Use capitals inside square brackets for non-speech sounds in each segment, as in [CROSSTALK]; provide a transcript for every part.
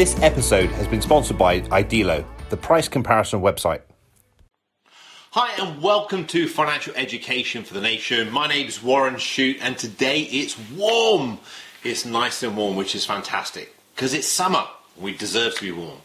This episode has been sponsored by Idealo, the price comparison website. Hi, and welcome to Financial Education for the Nation. My name is Warren Shute, and today it's warm. It's nice and warm, which is fantastic because it's summer. We deserve to be warm.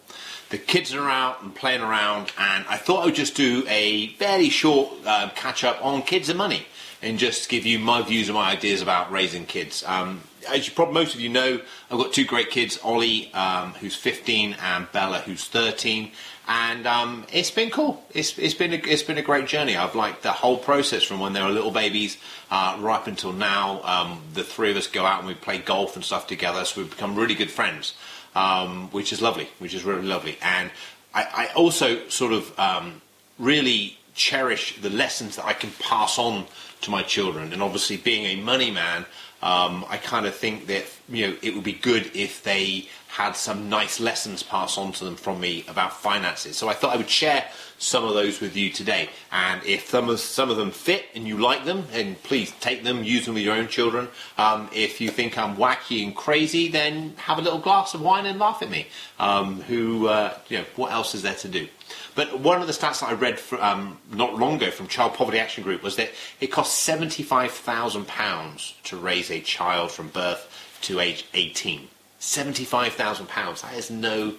The kids are out and playing around, and I thought I would just do a very short uh, catch up on kids and money and just give you my views and my ideas about raising kids. Um, as you probably most of you know, I've got two great kids, Ollie, um, who's 15, and Bella, who's 13. And um, it's been cool. It's, it's been a, it's been a great journey. I've liked the whole process from when they were little babies uh, right up until now. Um, the three of us go out and we play golf and stuff together, so we've become really good friends, um, which is lovely, which is really lovely. And I, I also sort of um, really cherish the lessons that I can pass on to my children. And obviously, being a money man, um, I kind of think that you know it would be good if they had some nice lessons passed on to them from me about finances. So I thought I would share some of those with you today. And if some of, some of them fit and you like them, then please take them, use them with your own children. Um, if you think I'm wacky and crazy, then have a little glass of wine and laugh at me. Um, who, uh, you know, what else is there to do? But one of the stats that I read for, um, not long ago from Child Poverty Action Group was that it costs £75,000 to raise a child from birth to age 18. £75,000. That is no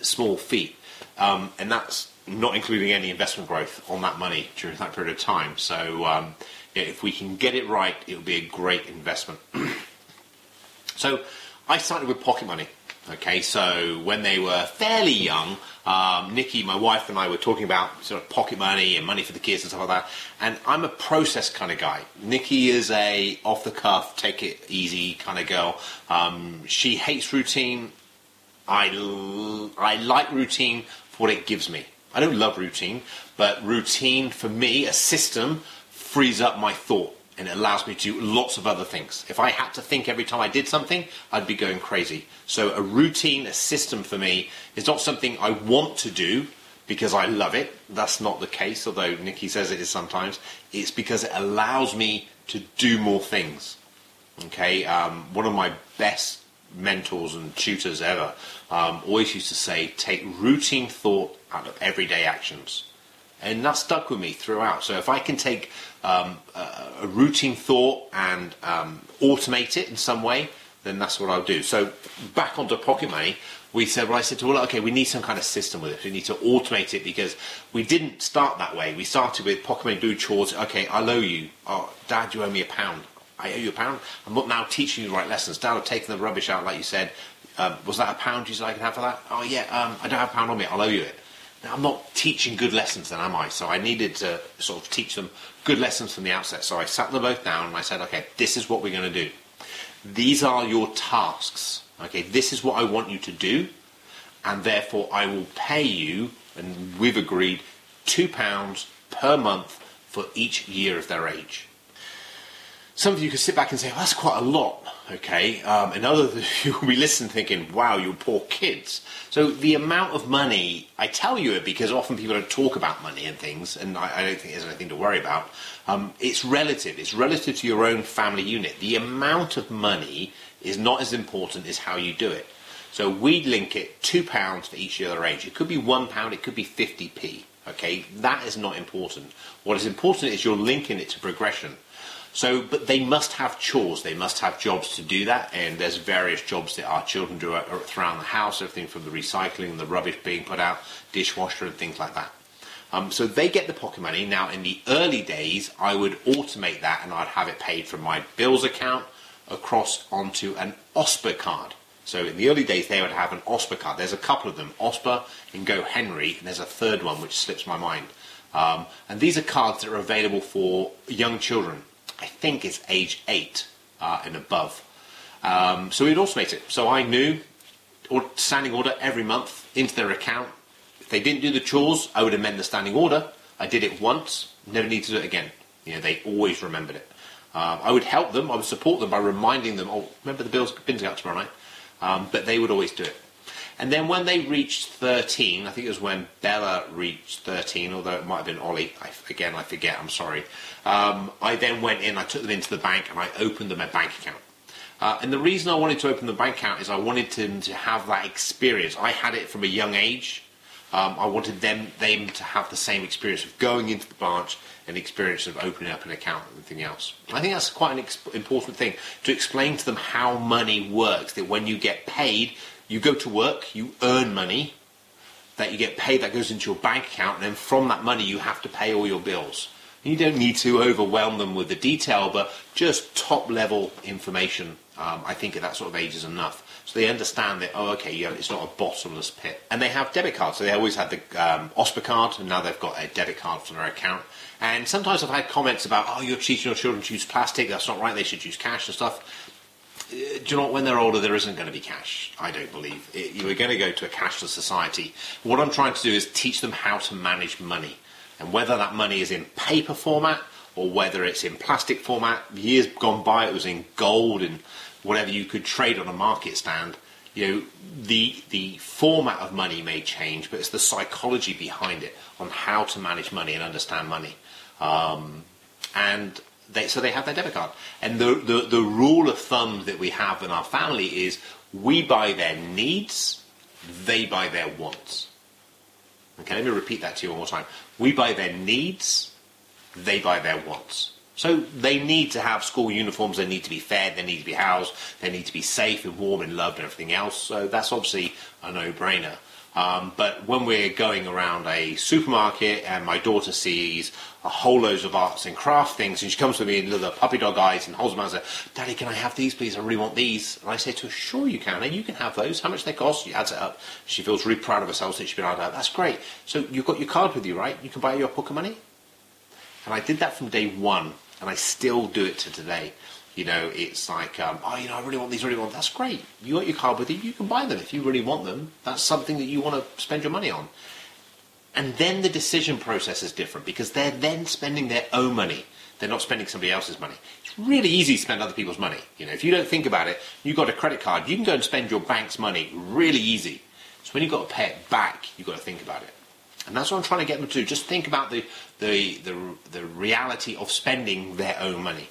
small feat. Um, and that's not including any investment growth on that money during that period of time. So um, if we can get it right, it will be a great investment. [CLEARS THROAT] so I started with pocket money. Okay, so when they were fairly young, um, Nikki, my wife, and I were talking about sort of pocket money and money for the kids and stuff like that. And I'm a process kind of guy. Nikki is a off the cuff, take it easy kind of girl. Um, she hates routine. I, I like routine for what it gives me. I don't love routine, but routine for me, a system, frees up my thought and it allows me to do lots of other things. If I had to think every time I did something, I'd be going crazy. So a routine, a system for me, is not something I want to do because I love it. That's not the case, although Nikki says it is sometimes. It's because it allows me to do more things. Okay, um, one of my best mentors and tutors ever um, always used to say, take routine thought out of everyday actions and that stuck with me throughout. So if I can take um, a, routine thought and um, automate it in some way, then that's what I'll do. So back onto pocket money, we said, well, I said to well, okay, we need some kind of system with it. We need to automate it because we didn't start that way. We started with pocket money do chores. Okay, I'll owe you. Oh, Dad, you owe me a pound. I owe you a pound. I'm not now teaching you the right lessons. Dad, I've taken the rubbish out like you said. Um, was that a pound you said I can have for that? Oh yeah, um, I don't have a pound on me. I'll owe you it. Now, I'm not teaching good lessons then, am I? So I needed to sort of teach them good lessons from the outset. So I sat them both down and I said, okay, this is what we're going to do. These are your tasks. Okay, this is what I want you to do, and therefore I will pay you, and we've agreed, £2 per month for each year of their age some of you could sit back and say, well, that's quite a lot, okay? Um, and others [LAUGHS] of you will be listening thinking, wow, you poor kids. So the amount of money, I tell you it because often people don't talk about money and things, and I, I don't think there's anything to worry about. Um, it's relative. It's relative to your own family unit. The amount of money is not as important as how you do it. So we'd link it £2 for each year of age. It could be £1, it could be 50p, okay? That is not important. What is important is you're linking it to progression. So, but they must have chores. They must have jobs to do that, and there's various jobs that our children do around the house. Everything from the recycling, the rubbish being put out, dishwasher, and things like that. Um, so they get the pocket money. Now, in the early days, I would automate that, and I'd have it paid from my bills account across onto an Osper card. So in the early days, they would have an Osper card. There's a couple of them, Osper and Go Henry, and there's a third one which slips my mind. Um, and these are cards that are available for young children. I think it's age eight uh, and above. Um, so we'd automate it. So I knew or standing order every month into their account. If they didn't do the chores, I would amend the standing order. I did it once, never need to do it again. You know, they always remembered it. Um, I would help them, I would support them by reminding them, oh, remember the bills, bins out tomorrow night. Um, but they would always do it. And then when they reached 13, I think it was when Bella reached 13, although it might have been Ollie. I, again, I forget, I'm sorry. Um, I then went in, I took them into the bank, and I opened them a bank account. Uh, and the reason I wanted to open the bank account is I wanted them to have that experience. I had it from a young age. Um, I wanted them them to have the same experience of going into the branch and experience of opening up an account and everything else. I think that's quite an important thing to explain to them how money works. That when you get paid, you go to work, you earn money, that you get paid that goes into your bank account, and then from that money you have to pay all your bills. You don't need to overwhelm them with the detail, but just top level information. Um, I think at that sort of age is enough. So they understand that, oh, okay, it's not a bottomless pit. And they have debit cards. So they always had the um, Osper card, and now they've got a debit card for their account. And sometimes I've had comments about, oh, you're teaching your children to use plastic. That's not right. They should use cash and stuff. Do you know? When they're older, there isn't going to be cash. I don't believe. It, you are going to go to a cashless society. What I'm trying to do is teach them how to manage money. And whether that money is in paper format or whether it's in plastic format, years gone by it was in gold and whatever you could trade on a market stand. You know, the the format of money may change, but it's the psychology behind it on how to manage money and understand money. Um, and they, so they have their debit card. And the, the, the rule of thumb that we have in our family is we buy their needs, they buy their wants. Okay, let me repeat that to you one more time. We buy their needs, they buy their wants. So they need to have school uniforms, they need to be fed, they need to be housed, they need to be safe and warm and loved and everything else. So that's obviously a no-brainer. Um, but when we're going around a supermarket and my daughter sees a whole load of arts and craft things, and she comes to me in the puppy dog eyes and holds them out and says, Daddy, can I have these, please? I really want these. And I say to her, Sure, you can. And you can have those. How much they cost? She adds it up. She feels really proud of herself that she's been able to That's great. So you've got your card with you, right? You can buy your pocket money. And I did that from day one, and I still do it to today. You know, it's like, um, oh, you know, I really want these, really want. That's great. You got your card with you. You can buy them if you really want them. That's something that you want to spend your money on. And then the decision process is different because they're then spending their own money. They're not spending somebody else's money. It's really easy to spend other people's money. You know, if you don't think about it, you've got a credit card. You can go and spend your bank's money really easy. So when you've got to pay it back, you've got to think about it. And that's what I'm trying to get them to do. Just think about the, the, the, the reality of spending their own money.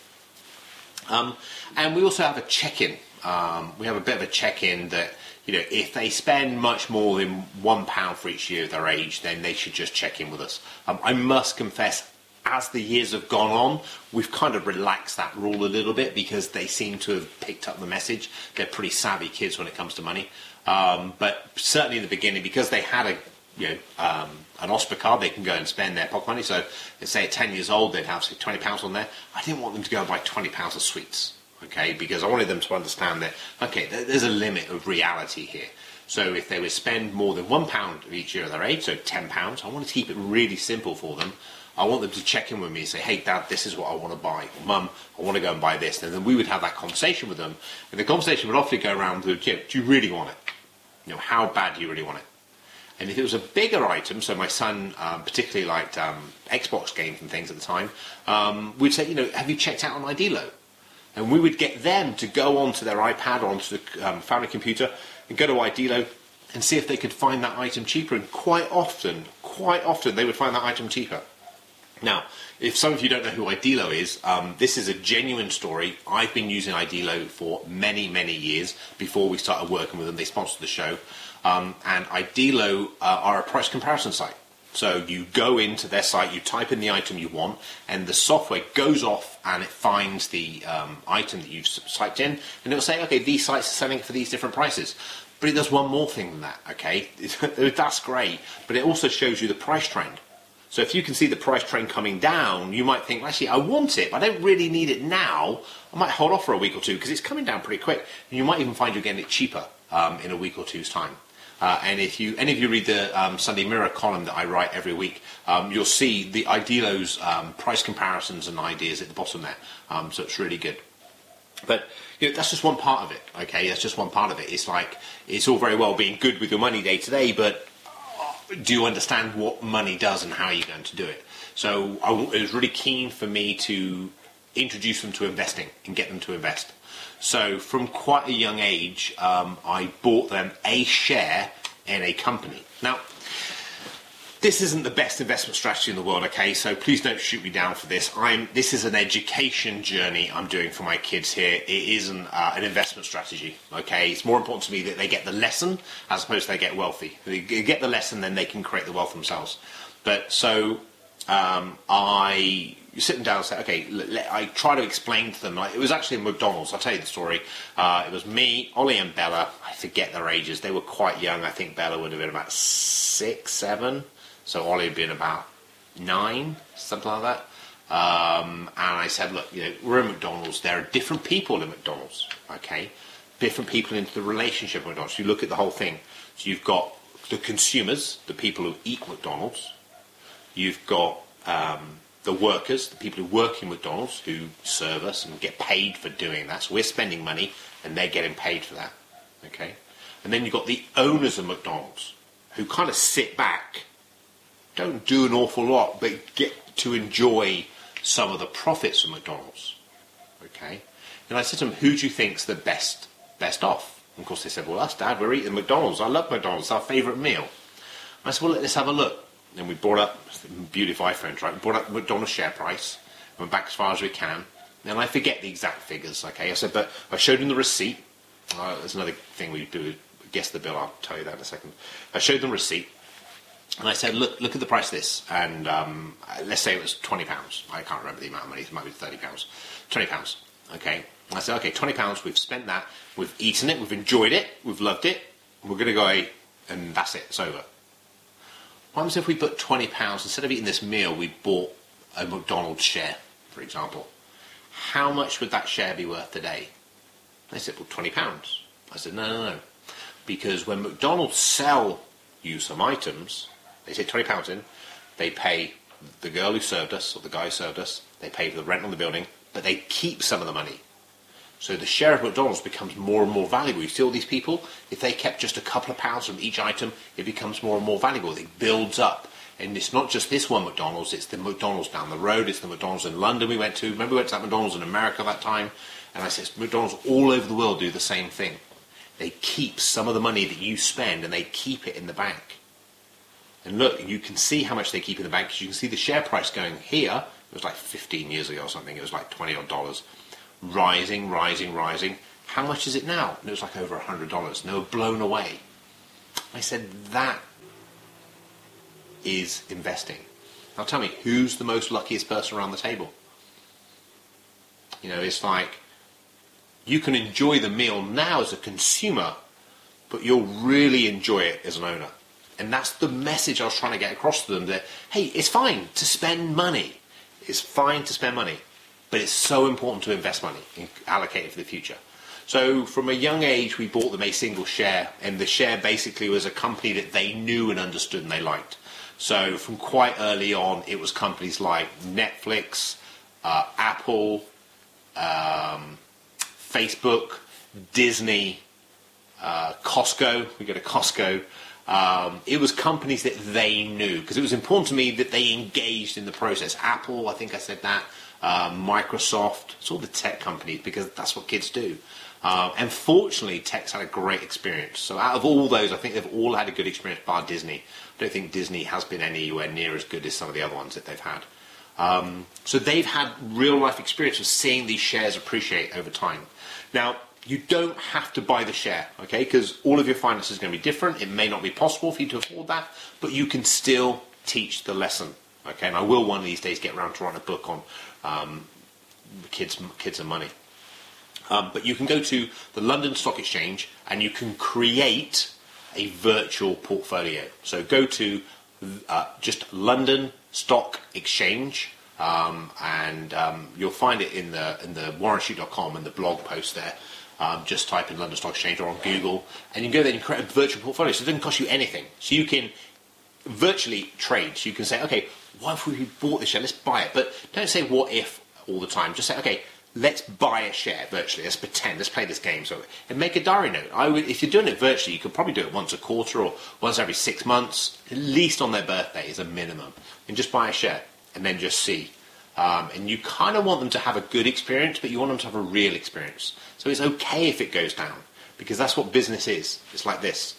Um, and we also have a check-in. Um, we have a bit of a check-in that you know if they spend much more than one pound for each year of their age, then they should just check in with us. Um, I must confess. As the years have gone on, we've kind of relaxed that rule a little bit because they seem to have picked up the message. They're pretty savvy kids when it comes to money. Um, but certainly in the beginning, because they had a you know, um, an Osper card, they can go and spend their pocket money. So, let's say at 10 years old, they'd have say, 20 pounds on there. I didn't want them to go and buy 20 pounds of sweets, okay, because I wanted them to understand that, okay, there's a limit of reality here. So, if they would spend more than one pound of each year of their age, so 10 pounds, I want to keep it really simple for them. I want them to check in with me and say, hey, dad, this is what I want to buy. Or, mum, I want to go and buy this. And then we would have that conversation with them. And the conversation would often go around to the, do you really want it? You know, how bad do you really want it? And if it was a bigger item, so my son um, particularly liked um, Xbox games and things at the time, um, we'd say, you know, have you checked out on Idealo? And we would get them to go onto their iPad or onto the um, family computer and go to Idealo and see if they could find that item cheaper. And quite often, quite often, they would find that item cheaper. Now, if some of you don't know who Idealo is, um, this is a genuine story. I've been using Idealo for many, many years before we started working with them. They sponsored the show. Um, and Idealo uh, are a price comparison site. So you go into their site, you type in the item you want, and the software goes off and it finds the um, item that you've typed in, and it'll say, okay, these sites are selling for these different prices. But it does one more thing than that, okay? [LAUGHS] That's great, but it also shows you the price trend. So if you can see the price trend coming down, you might think, actually, I want it, but I don't really need it now. I might hold off for a week or two because it's coming down pretty quick, and you might even find you're getting it cheaper um, in a week or two's time. Uh, and if you any of you read the um, Sunday Mirror column that I write every week, um, you'll see the Idealo's um, price comparisons and ideas at the bottom there. Um, so it's really good. But you know, that's just one part of it. Okay, that's just one part of it. It's like it's all very well being good with your money day to day, but do you understand what money does and how you're going to do it? So I, it was really keen for me to introduce them to investing and get them to invest. So from quite a young age, um, I bought them a share in a company. Now, this isn't the best investment strategy in the world, okay? So please don't shoot me down for this. I'm this is an education journey I'm doing for my kids here. It isn't uh, an investment strategy, okay? It's more important to me that they get the lesson as opposed to they get wealthy. If They get the lesson, then they can create the wealth themselves. But so um, I sit them down and say, okay, let, I try to explain to them. Like, it was actually McDonald's. I'll tell you the story. Uh, it was me, Ollie, and Bella. I forget their ages. They were quite young. I think Bella would have been about six, seven. So Ollie had been about nine, something like that. Um, and I said, look, you know, we're in McDonald's. There are different people in McDonald's, okay? Different people into the relationship with McDonald's. You look at the whole thing. So you've got the consumers, the people who eat McDonald's. You've got um, the workers, the people who work in McDonald's, who serve us and get paid for doing that. So we're spending money and they're getting paid for that, okay? And then you've got the owners of McDonald's, who kind of sit back don't do an awful lot, but get to enjoy some of the profits of McDonald's. Okay? And I said to them, who do you think's the best best off? And of course they said, well, us, Dad, we're eating McDonald's. I love McDonald's. It's our favourite meal. I said, well, let's have a look. And we brought up, beauty of iPhones, right? We brought up McDonald's share price, went back as far as we can. And I forget the exact figures, okay? I said, but I showed them the receipt. Uh, there's another thing we do, guess the bill, I'll tell you that in a second. I showed them receipt. And I said, look, look at the price of this. And um, let's say it was £20. I can't remember the amount of money. It might be £30. £20. Okay. And I said, okay, £20. We've spent that. We've eaten it. We've enjoyed it. We've loved it. We're going to go and that's it. It's over. What happens if we put £20, instead of eating this meal, we bought a McDonald's share, for example? How much would that share be worth today? They said, well, £20. I said, no, no, no. Because when McDonald's sell you some items, they say twenty pounds in. They pay the girl who served us or the guy who served us. They pay for the rent on the building, but they keep some of the money. So the share of McDonald's becomes more and more valuable. You see all these people, if they kept just a couple of pounds from each item, it becomes more and more valuable. It builds up. And it's not just this one McDonald's, it's the McDonald's down the road, it's the McDonald's in London we went to. Remember we went to that McDonald's in America that time? And I said, McDonald's all over the world do the same thing. They keep some of the money that you spend and they keep it in the bank. And look, you can see how much they keep in the bank because you can see the share price going here. It was like 15 years ago or something. It was like 20 odd dollars. Rising, rising, rising. How much is it now? And it was like over $100. And they were blown away. I said, that is investing. Now tell me, who's the most luckiest person around the table? You know, it's like you can enjoy the meal now as a consumer, but you'll really enjoy it as an owner. And that's the message I was trying to get across to them that, hey, it's fine to spend money. It's fine to spend money, but it's so important to invest money and allocate it for the future. So from a young age, we bought them a single share, and the share basically was a company that they knew and understood and they liked. So from quite early on, it was companies like Netflix, uh, Apple, um, Facebook, Disney, uh, Costco. We go to Costco. Um, it was companies that they knew because it was important to me that they engaged in the process. Apple, I think I said that. Uh, Microsoft, it's all the tech companies because that's what kids do. Um, and fortunately, tech's had a great experience. So out of all those, I think they've all had a good experience bar Disney. I don't think Disney has been anywhere near as good as some of the other ones that they've had. Um, so they've had real life experience of seeing these shares appreciate over time. Now, you don't have to buy the share, okay? Because all of your finances are going to be different. It may not be possible for you to afford that, but you can still teach the lesson, okay? And I will one of these days get around to writing a book on um, kids, kids and money. Um, but you can go to the London Stock Exchange and you can create a virtual portfolio. So go to uh, just London Stock Exchange. Um, and um, you'll find it in the in the warrenshute.com and the blog post there. Um, just type in London Stock Exchange or on Google, and you can go there and create a virtual portfolio. So it doesn't cost you anything. So you can virtually trade. So you can say, okay, what if we bought this share? Let's buy it. But don't say what if all the time. Just say, okay, let's buy a share virtually. Let's pretend. Let's play this game. So and make a diary note. I would, if you're doing it virtually, you could probably do it once a quarter or once every six months, at least on their birthday is a minimum. And just buy a share and then just see. Um, and you kind of want them to have a good experience, but you want them to have a real experience. So it's okay if it goes down because that's what business is. It's like this.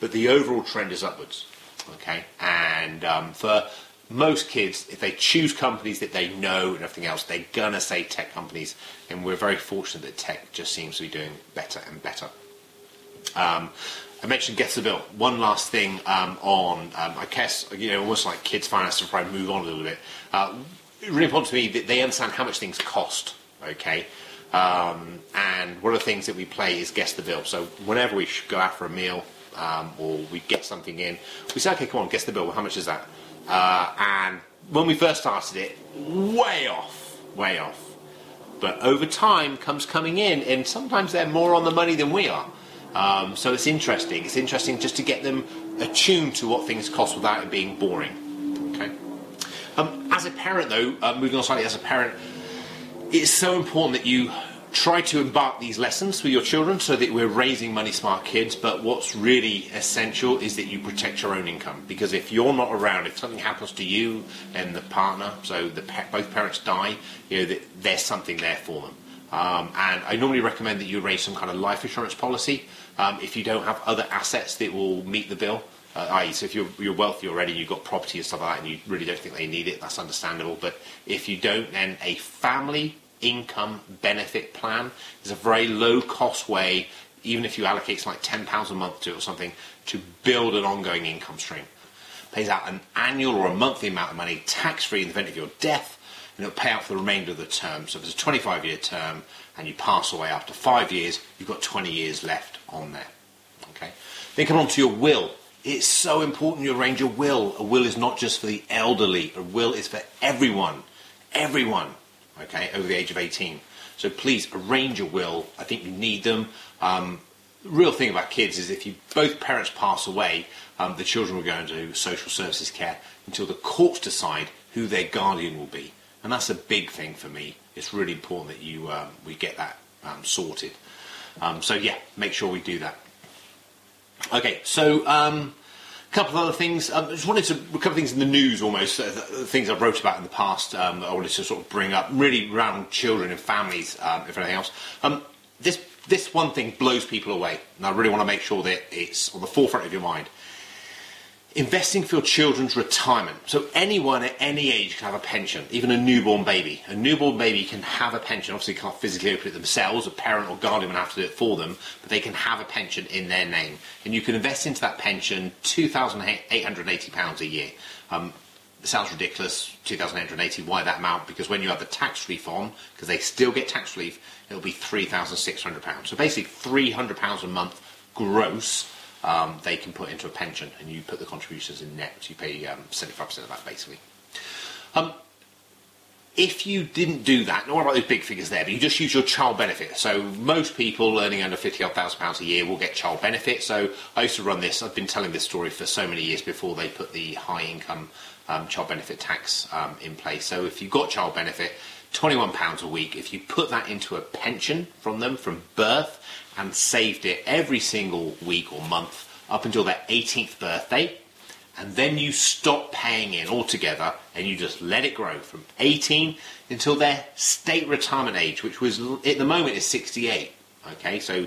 But the overall trend is upwards. Okay, and um, for most kids, if they choose companies that they know and everything else, they're gonna say tech companies, and we're very fortunate that tech just seems to be doing better and better. Um, I mentioned Guess the Bill. One last thing um, on, um, I guess, you know, almost like kids' finance to probably move on a little bit. Uh, really important to me that they understand how much things cost, okay? Um, and one of the things that we play is Guess the Bill. So whenever we go out for a meal um, or we get something in, we say, okay, come on, guess the bill. How much is that? Uh, and when we first started it, way off, way off. But over time comes coming in, and sometimes they're more on the money than we are. Um, so it's interesting. It's interesting just to get them attuned to what things cost without it being boring. Okay. Um, as a parent, though, uh, moving on slightly, as a parent, it's so important that you try to embark these lessons for your children so that we're raising money smart kids but what's really essential is that you protect your own income because if you're not around if something happens to you and the partner so the both parents die you know that there's something there for them um, and I normally recommend that you raise some kind of life insurance policy um, if you don't have other assets that will meet the bill. Uh, i.e., so if you're, you're wealthy already, you've got property and stuff like that, and you really don't think they need it, that's understandable. But if you don't, then a family income benefit plan is a very low cost way, even if you allocate like £10 a month to it or something, to build an ongoing income stream. Pays out an annual or a monthly amount of money tax free in the event of your death and it'll pay out for the remainder of the term. So if it's a 25 year term and you pass away after five years, you've got 20 years left on there. Okay. Then come on to your will. It's so important you arrange a will. A will is not just for the elderly. A will is for everyone. Everyone. Okay, over the age of 18. So please arrange a will. I think you need them. Um, the real thing about kids is if you both parents pass away, um, the children will go into social services care until the courts decide who their guardian will be and that's a big thing for me. It's really important that you um, we get that um, sorted. Um, so yeah, make sure we do that. Okay, so um, couple of other things. Um, I just wanted to a couple of things in the news, almost uh, things I've wrote about in the past. Um, that I wanted to sort of bring up, really around children and families, if anything else. this this one thing blows people away, and I really want to make sure that it's on the forefront of your mind investing for your children's retirement. So anyone at any age can have a pension, even a newborn baby. A newborn baby can have a pension. Obviously, can't physically open it themselves. A parent or guardian will have to do it for them, but they can have a pension in their name, and you can invest into that pension two thousand eight hundred eighty pounds a year. Um, it sounds ridiculous, 2,880. Why that amount? Because when you have the tax relief on, because they still get tax relief, it'll be 3,600 pounds. So basically, 300 pounds a month gross um, they can put into a pension, and you put the contributions in net. So you pay um, 75% of that basically. If you didn't do that, not about those big figures there, but you just use your child benefit. So most people earning under fifty odd thousand pounds a year will get child benefit. So I used to run this. I've been telling this story for so many years before they put the high income um, child benefit tax um, in place. So if you got child benefit, twenty one pounds a week. If you put that into a pension from them from birth, and saved it every single week or month up until their 18th birthday. And then you stop paying in altogether and you just let it grow from 18 until their state retirement age, which was at the moment is 68. Okay, so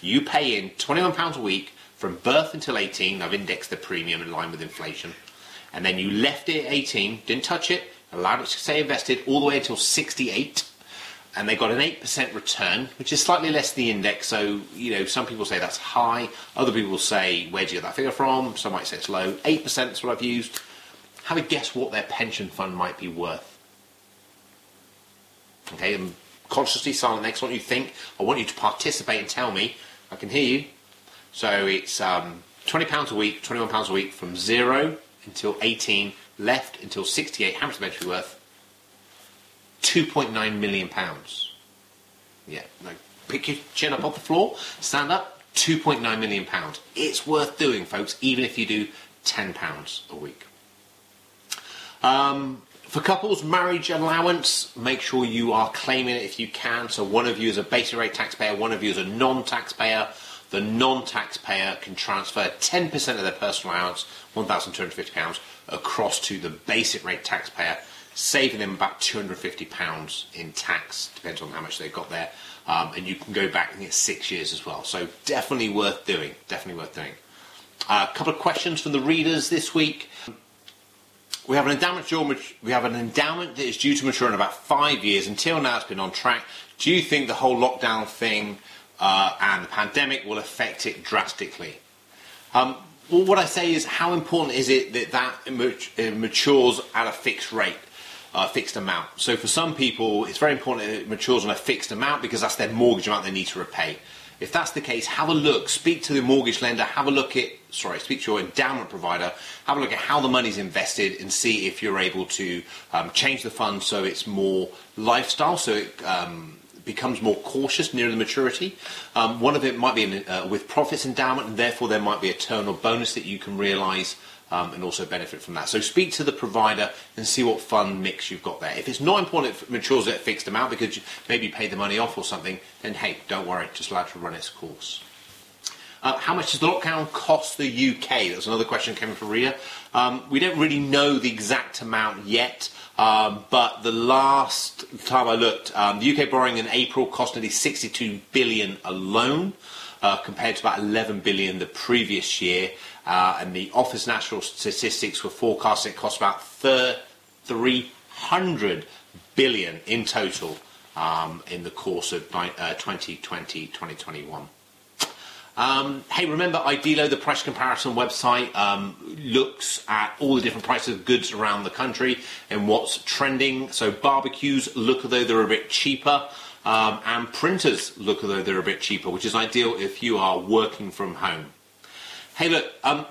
you pay in £21 a week from birth until 18. I've indexed the premium in line with inflation. And then you left it at 18, didn't touch it, allowed it to stay invested all the way until 68 and they got an 8% return, which is slightly less than the index. So, you know, some people say that's high. Other people say, where do you get that figure from? Some might say it's low. 8% is what I've used. Have a guess what their pension fund might be worth. Okay, I'm consciously silent next. What you think, I want you to participate and tell me. I can hear you. So it's um, £20 a week, £21 a week from zero until 18, left until 68. How much is the worth? 2.9 million pounds. Yeah, no, pick your chin up off the floor, stand up, 2.9 million pounds. It's worth doing, folks, even if you do 10 pounds a week. Um, for couples, marriage allowance, make sure you are claiming it if you can. So one of you is a basic rate taxpayer, one of you is a non-taxpayer. The non-taxpayer can transfer 10% of their personal allowance, £1,250, across to the basic rate taxpayer saving them about £250 in tax, depends on how much they've got there. Um, and you can go back and get six years as well. So definitely worth doing. Definitely worth doing. A couple of questions from the readers this week. We have an endowment we have an endowment that is due to mature in about five years. Until now, it's been on track. Do you think the whole lockdown thing uh, and the pandemic will affect it drastically? Um, well, what I say is, how important is it that that matures at a fixed rate? Uh, fixed amount. So for some people, it's very important that it matures on a fixed amount because that's their mortgage amount they need to repay. If that's the case, have a look, speak to the mortgage lender, have a look at, sorry, speak to your endowment provider, have a look at how the money's invested and see if you're able to um, change the fund so it's more lifestyle, so it um, becomes more cautious near the maturity. Um, one of it might be in, uh, with profits endowment, and therefore there might be a terminal bonus that you can realise um, and also benefit from that. So speak to the provider and see what fund mix you've got there. If it's not important, it matures at a fixed amount because you maybe paid the money off or something, then hey, don't worry, just allow it to run its course. Uh, how much does the lockdown cost the UK? That's another question coming from Ria. Um, we don't really know the exact amount yet, um, but the last time I looked, um, the UK borrowing in April cost nearly 62 billion alone, uh, compared to about 11 billion the previous year. Uh, and the Office National Statistics were forecasting it cost about 300 billion in total um, in the course of uh, 2020 2021. Um, hey, remember Idealo, the price comparison website, um, looks at all the different prices of goods around the country and what's trending. So barbecues look as though they're a bit cheaper, um, and printers look as though they're a bit cheaper, which is ideal if you are working from home. Hey, look, um,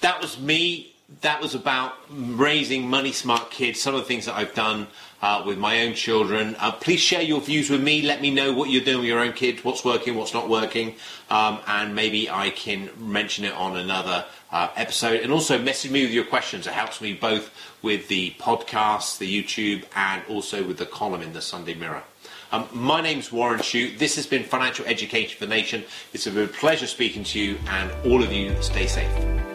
that was me. That was about raising money smart kids, some of the things that I've done uh, with my own children. Uh, please share your views with me. Let me know what you're doing with your own kids, what's working, what's not working, um, and maybe I can mention it on another uh, episode. And also message me with your questions. It helps me both with the podcast, the YouTube, and also with the column in the Sunday Mirror. Um, my name's Warren Shute. This has been Financial Education for the Nation. It's been a pleasure speaking to you, and all of you stay safe.